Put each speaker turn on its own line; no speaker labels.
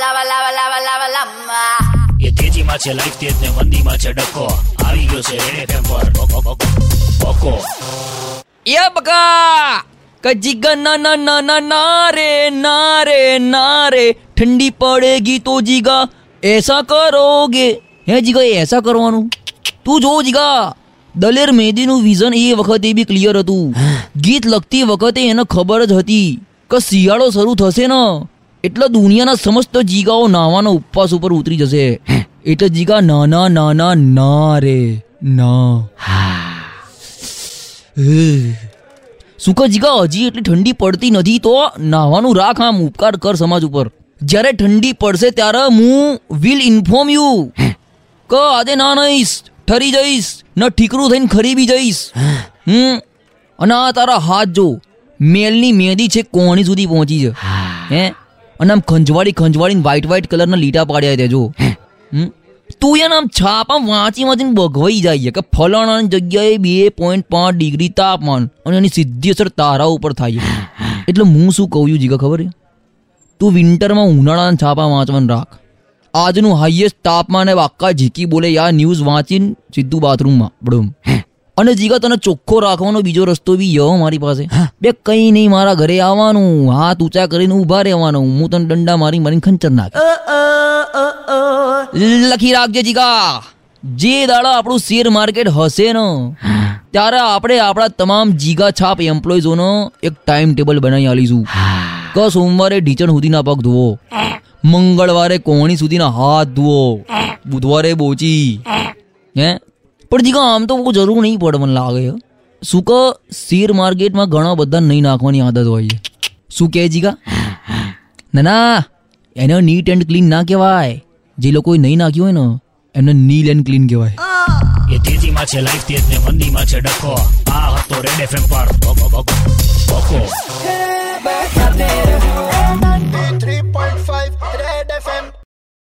Lava, લાવા લાવા લાવા lava.
એ તેજીમાં છે લાઈફ તેજ ને મંદીમાં છે ડખો આવી ગયો છે રેડે ટેમ્પર પર. બકો, બકો, બકો
એ બકા કજીગા ના ના ના ના ના રે ના રે ના રે. ઠંડી પડેગી તો જીગા એસા કરોગે. હે જીગા એસા કરવાનું? તું જો જીગા દલેર મહેંદીનું વિઝન એ વખતે બી ક્લિયર હતું. ગીત લખતી વખતે એને ખબર જ હતી કે શિયાળો શરૂ થશે ને. એટલે દુનિયાના સમસ્ત જીગાઓ નાવાના ઉપવાસ ઉપર ઉતરી જશે. એટલે જીગા નાના નાના ના રે ના. સુકા જીગા હજી એટલી ઠંડી પડતી નથી તો નાહવાનું રાખ આમ ઉપકાર કર સમાજ ઉપર. જ્યારે ઠંડી પડશે ત્યારે હું વિલ ઇન્ફોર્મ યુ કે આજે ના નહીશ ઠરી જઈશ ન ઠીકરું થઈને ખરીબી જઈશ. હમ. અને આ તારા હાથ જો મેલની મહેંદી છે કોણી સુધી પહોંચી છે હે. અને આમ ખંજવાળી ખંજવાળીને વ્હાઈટ વ્હાઈટ કલરના લીટા પાડ્યા દેજો જો. તું એને આમ છાપા વાંચી વાંચીને બગવાઈ જાય કે ફલાણાની જગ્યાએ બે પોઈન્ટ પાંચ ડિગ્રી તાપમાન અને એની સીધી અસર તારા ઉપર થાય છે. એટલે હું શું કહું છું જીગા ખબર છે? તું વિન્ટરમાં ઉનાળાના છાપા વાંચવાનું રાખ. આજનું હાઈએસ્ટ તાપમાન આખા ઝીકી બોલે યા ન્યૂઝ વાંચીને સીધું બાથરૂમમાં બડુમ અને જીગા તને ચોખ્ખો રાખવાનો બીજો રસ્તો બી યો મારી પાસે. બે કઈ નહીં મારા ઘરે આવવાનું. હાથ ઊંચા કરીને ઊભા રહેવાનું. હું તને દંડા મારી મારીને ખંચર નાખ. લખી રાખજે જીગા. જે દાડા આપણું શેર માર્કેટ હશે ને ત્યારે આપણે આપણા તમામ જીગા છાપ એમ્પ્લોઈઝોનો એક ટાઈમ ટેબલ બનાવી આલીશું. ક સોમવારે ઢીચણ સુધીના પગ ધોવો. મંગળવારે કોણી સુધીના હાથ ધોવો. બુધવારે બોચી. હે? પણ જીગા આમ તો બહુ જરૂર નહીં પડે મને લાગે. શું કે શેર માર્કેટમાં ઘણા બધા નહીં નાખવાની આદત હોય છે. શું કહે જીગા? ના ના એને નીટ એન્ડ ક્લીન ના કહેવાય. જે લોકોએ નહીં નાખ્યું હોય ને એમને નીલ એન્ડ ક્લીન કહેવાય.
એ તેજીમાં છે લાઈફ તેજ ને મંદીમાં છે ડખો આ હતો રેડ એફએમ પર. બકો, બકો, બકો